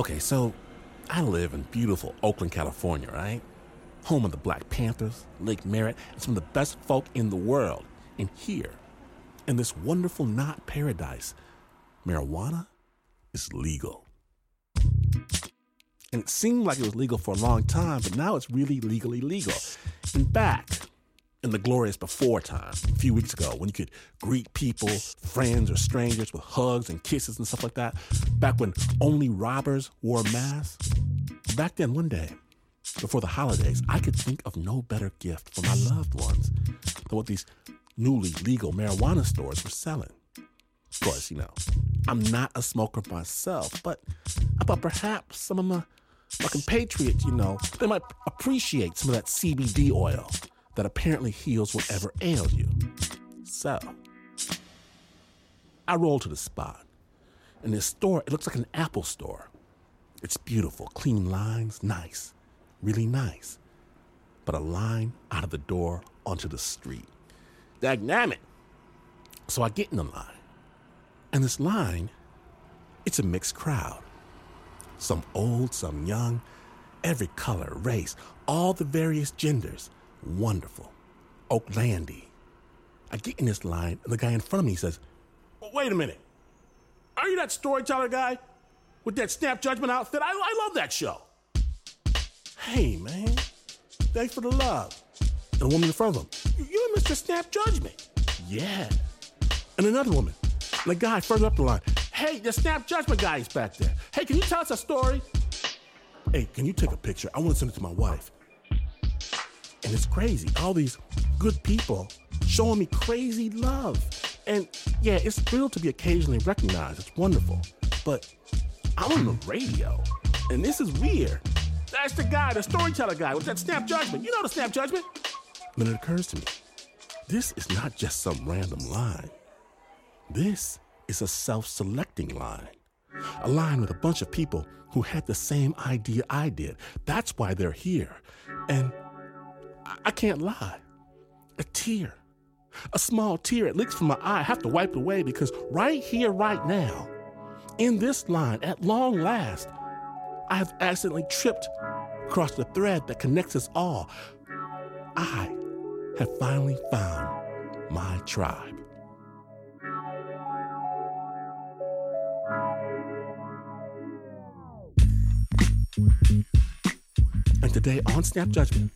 Okay, so I live in beautiful Oakland, California, right? Home of the Black Panthers, Lake Merritt, and some of the best folk in the world. And here, in this wonderful not paradise, marijuana is legal. And it seemed like it was legal for a long time, but now it's really legally legal. In fact, in the glorious before time, a few weeks ago, when you could greet people, friends or strangers with hugs and kisses and stuff like that, back when only robbers wore masks, back then one day, before the holidays, I could think of no better gift for my loved ones than what these newly legal marijuana stores were selling. Of course, you know, I'm not a smoker myself, but I thought perhaps some of my my compatriots, you know, they might appreciate some of that CBD oil that apparently heals whatever ails you. So, I roll to the spot. In this store, it looks like an Apple store. It's beautiful, clean lines, nice, really nice. But a line out of the door onto the street. Dynamic. So I get in the line. And this line, it's a mixed crowd. Some old, some young, every color, race, all the various genders. Wonderful. Oaklandy. I get in this line, and the guy in front of me says, Wait a minute. Are you that storyteller guy with that Snap Judgment outfit? I, I love that show. Hey, man. Thanks for the love. And a woman in front of him, You're Mr. Snap Judgment. Yeah. And another woman, and a guy further up the line, Hey, the Snap Judgment guy is back there. Hey, can you tell us a story? Hey, can you take a picture? I want to send it to my wife. And it's crazy. All these good people showing me crazy love. And yeah, it's real to be occasionally recognized. It's wonderful. But I'm on the radio, and this is weird. That's the guy, the storyteller guy with that snap judgment. You know the snap judgment. Then it occurs to me this is not just some random line. This is a self selecting line. A line with a bunch of people who had the same idea I did. That's why they're here. And I, can't lie. A tear, a small tear, it leaks from my eye. I have to wipe it away because right here, right now, in this line, at long last, I have accidentally tripped across the thread that connects us all. I have finally found my tribe. And today on Snap Judgment,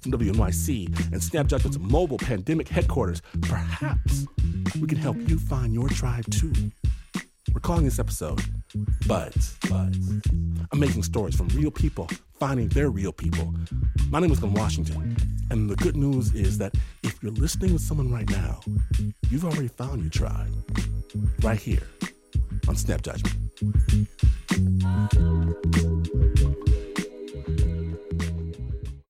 from WNYC and Snap Judgment's mobile pandemic headquarters, perhaps we can help you find your tribe too. We're calling this episode Buds. Buds. Amazing stories from real people finding their real people. My name is Glynn Washington, and the good news is that if you're listening with someone right now, you've already found your tribe. Right here on Snap Judgment.